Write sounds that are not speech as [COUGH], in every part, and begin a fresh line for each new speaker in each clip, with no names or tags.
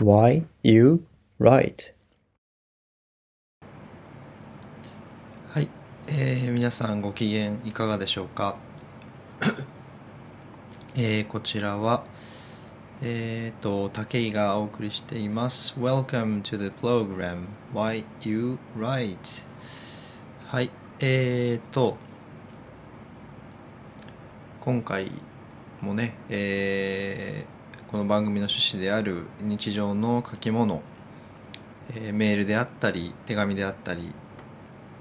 Why You Write?
はい、えー皆さんご機嫌いかがでしょうか、[COUGHS] えーこちらはえー、と武井がお送りしています。Welcome to the program Why You Write. はいえーと今回もね、えーこの番組の趣旨である日常の書き物、えーメールであったり手紙であったり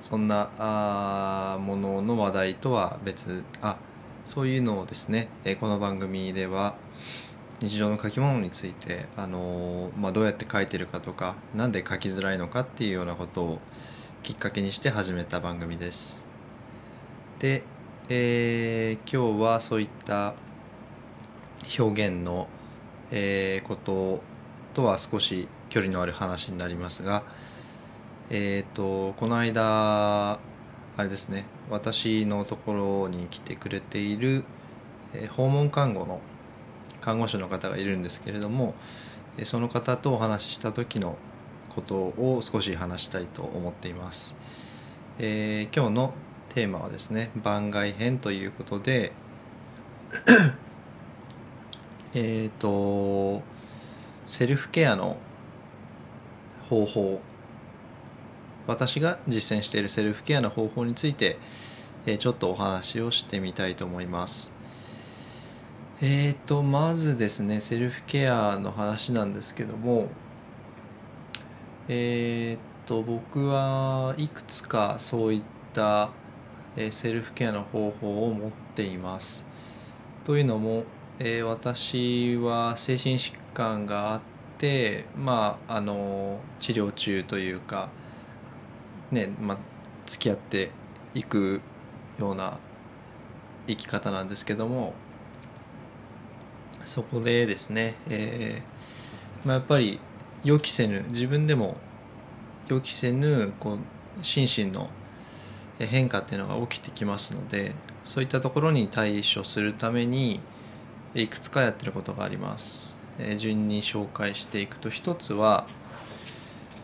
そんなあものの話題とは別あそういうのをですね、えーこの番組では日常の書き物について、あのーまあ、どうやって書いてるかとかなんで書きづらいのかっていうようなことをきっかけにして始めた番組です。で、えー今日はそういった表現の、えーこととは少し距離のある話になりますが、えー、とこの間あれですね私のところに来てくれている、えー訪問看護の看護師の方がいるんですけれどもその方とお話しした時のことを少し話したいと思っています、えー今日のテーマはですね番外編ということでえっとセルフケアの方法私が実践しているセルフケアの方法について、えーちょっとお話をしてみたいと思います。えーとまずですねセルフケアの話なんですけどもえーと僕はいくつかそういった、えセルフケアの方法を持っています。というのも、えー私は精神疾患があってまああの治療中というかねまあ付き合っていくような生き方なんですけどもそこでですね、えーまあ、やっぱり予期せぬ自分でも予期せぬこう心身の変化っていうのが起きてきますのでそういったところに対処するためにいくつかやってることがあります、えー順に紹介していくと一つは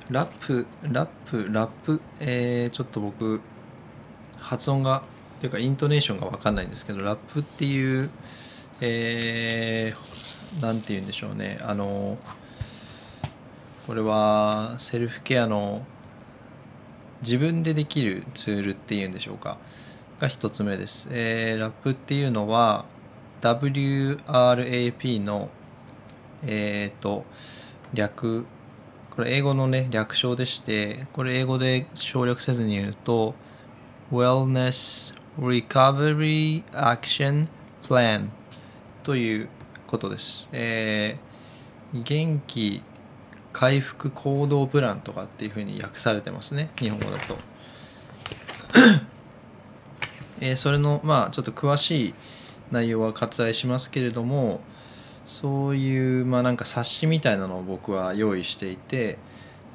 ラップラップラップ、えーちょっと僕発音がっていうかイントネーションが分かんないんですけどラップっていうえーなんて言うんでしょうね。あのこれはセルフケアの自分でできるツールっていうんでしょうか？が一つ目です、えーラップっていうのは WRAP のえっ、と略これ英語のね略称でしてこれ英語で省略せずに言うと Wellness Recovery Action Plan ということです、えー元気回復行動プランとかっていうふうに訳されてますね日本語だと、[COUGHS] えーそれのまあちょっと詳しい内容は割愛しますけれどもそういうまあなんか冊子みたいなのを僕は用意していて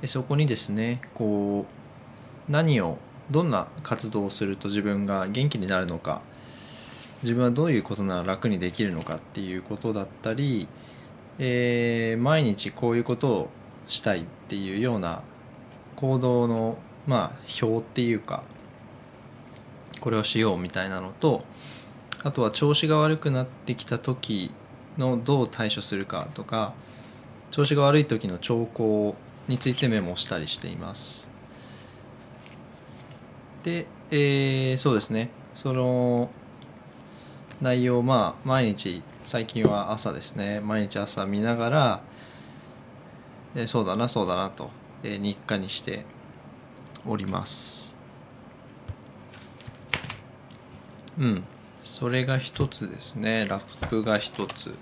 そこにですねこう何をどんな活動をすると自分が元気になるのか自分はどういうことなら楽にできるのかっていうことだったり、えー毎日こういうことをしたいっていうような行動のまあ表っていうかこれをしようみたいなのとあとは調子が悪くなってきた時のどう対処するかとか調子が悪い時の兆候についてメモしたりしています。で、えーそうですね。その内容まあ毎日最近は朝ですね。毎日朝見ながら、えーそうだなそうだなと、えー日課にしております。うん。それが一つですね。ラップが一つ。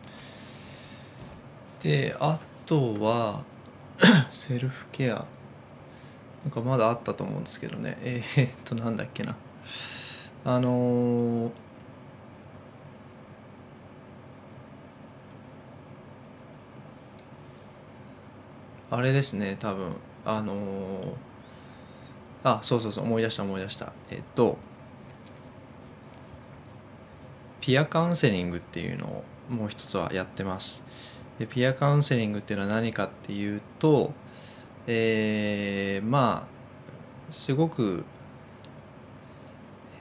であとは [CLEARS THROAT] セルフケア。なんかまだあったと思うんですけどね。えー、っとなんだっけな。あのーあれですね多分。あのーあそうそうそう。思い出した思い出した。えっとピアカウンセリングっていうのをもう一つはやってますでピアカウンセリングっていうのは何かっていうと、えーまあすごく、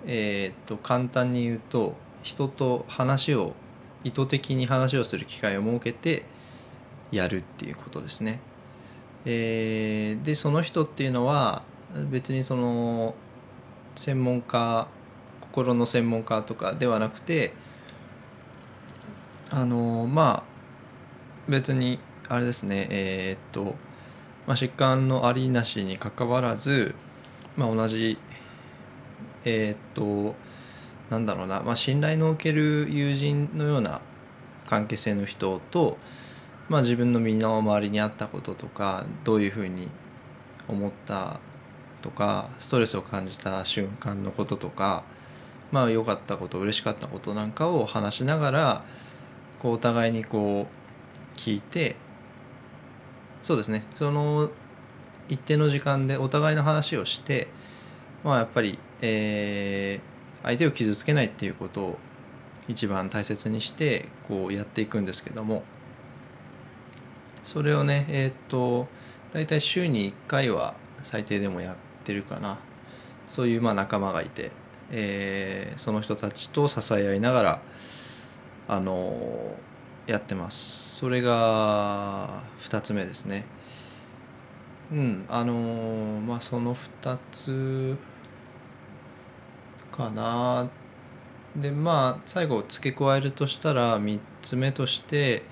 えー、っと簡単に言うと人と話を意図的に話をする機会を設けてやるっていうことですね。えーでその人っていうのは別にその専門家心の専門家とかではなくてあのまあ別にあれですねえーっと、まあ、疾患のありなしにかかわらず、まあ、同じえーっとなんだろうな、まあ、信頼のおける友人のような関係性の人と、まあ、自分の身の回りにあったこととかどういうふうに思ったとかストレスを感じた瞬間のこととかまあ良かったこと嬉しかったことなんかを話しながらこうお互いにこう聞いてそうですね。その一定の時間でお互いの話をしてまあやっぱり、えー相手を傷つけないっていうことを一番大切にしてこうやっていくんですけども。それをねえーっと大体週に1回は最低でもやってるかな。そういうまあ仲間がいて、えーその人たちと支え合いながらあのやってます。それが2つ目ですね。うんあのまあその2つかな。でまあ最後付け加えるとしたら3つ目として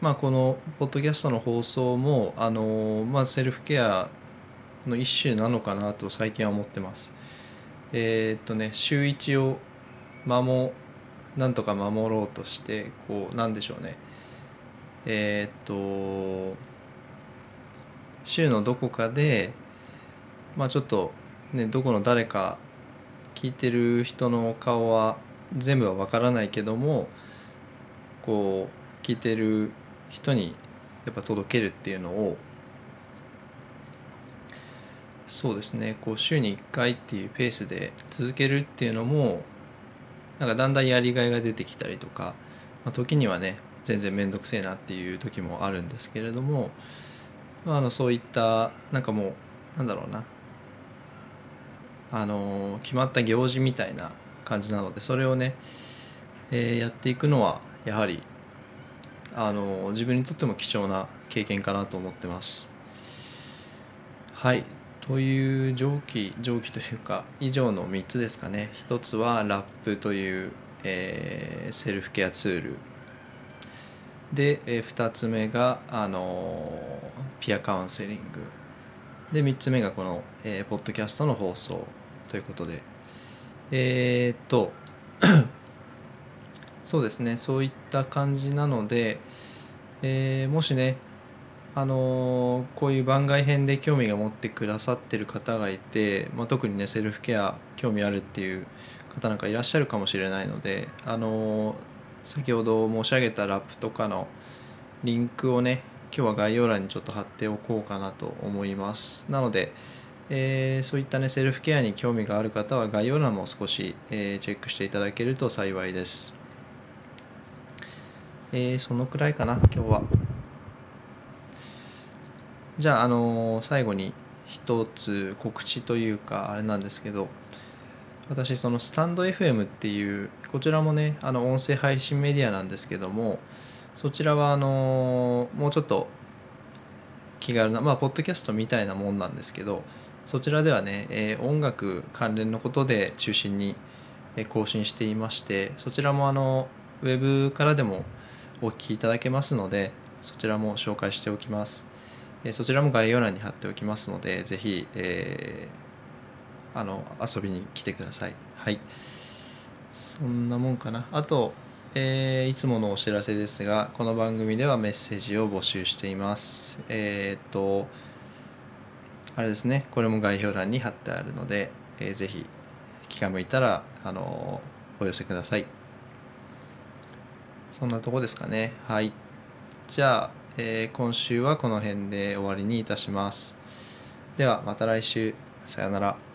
まあこのポッドキャストの放送もあのまあセルフケアの一種なのかなと最近は思ってます。えーっとね週1を守なんとか守ろうとしてこうなんでしょうね。えーっと週のどこかでまあちょっとねどこの誰か聞いてる人の顔は全部はわからないけどもこう聞いてる人にやっぱ届けるっていうのをそうですね。こう週に1回っていうペースで続けるっていうのもなんかだんだんやりがいが出てきたりとか、まあ、時にはね全然面倒くせえなっていう時もあるんですけれども、まあ、あのそういったなんかもうなんだろうな。あの決まった行事みたいな感じなのでそれをね、えーやっていくのはやはりあの自分にとっても貴重な経験かなと思ってます。はい。という上記上記というか以上の3つですかね。一つはラップという、えーセルフケアツール。で、え2つ目が、あのピアカウンセリング。で3つ目がこの、えーポッドキャストの放送ということで。えーっと [COUGHS] そうですね。そういった感じなので、えーもしねあのこういう番外編で興味が持ってくださってる方がいて、まあ、特にねセルフケア興味あるっていう方なんかいらっしゃるかもしれないので、あの先ほど申し上げたラップとかのリンクをね今日は概要欄にちょっと貼っておこうかなと思います。なので、えーそういったねセルフケアに興味がある方は概要欄も少し、えーチェックしていただけると幸いです。えーそのくらいかな今日は。じゃあ、あの最後に一つ告知というかあれなんですけど私そのスタンド FM っていうこちらもねあの音声配信メディアなんですけどもそちらはあのもうちょっと気軽なまあポッドキャストみたいなもんなんですけどそちらではね、えー音楽関連のことで中心に更新していましてそちらもあのウェブからでもお聞きいただけますのでそちらも紹介しておきます、えそちらも概要欄に貼っておきますのでぜひ、えーあの遊びに来てください。はい。そんなもんかな。あと、えーいつものお知らせですがこの番組ではメッセージを募集しています。えーっとあれですね。これも概要欄に貼ってあるので、えーぜひ気が向いたらあのお寄せください。そんなとこですかね。はい。じゃあ、えー今週はこの辺で終わりにいたします。ではまた来週。さようなら。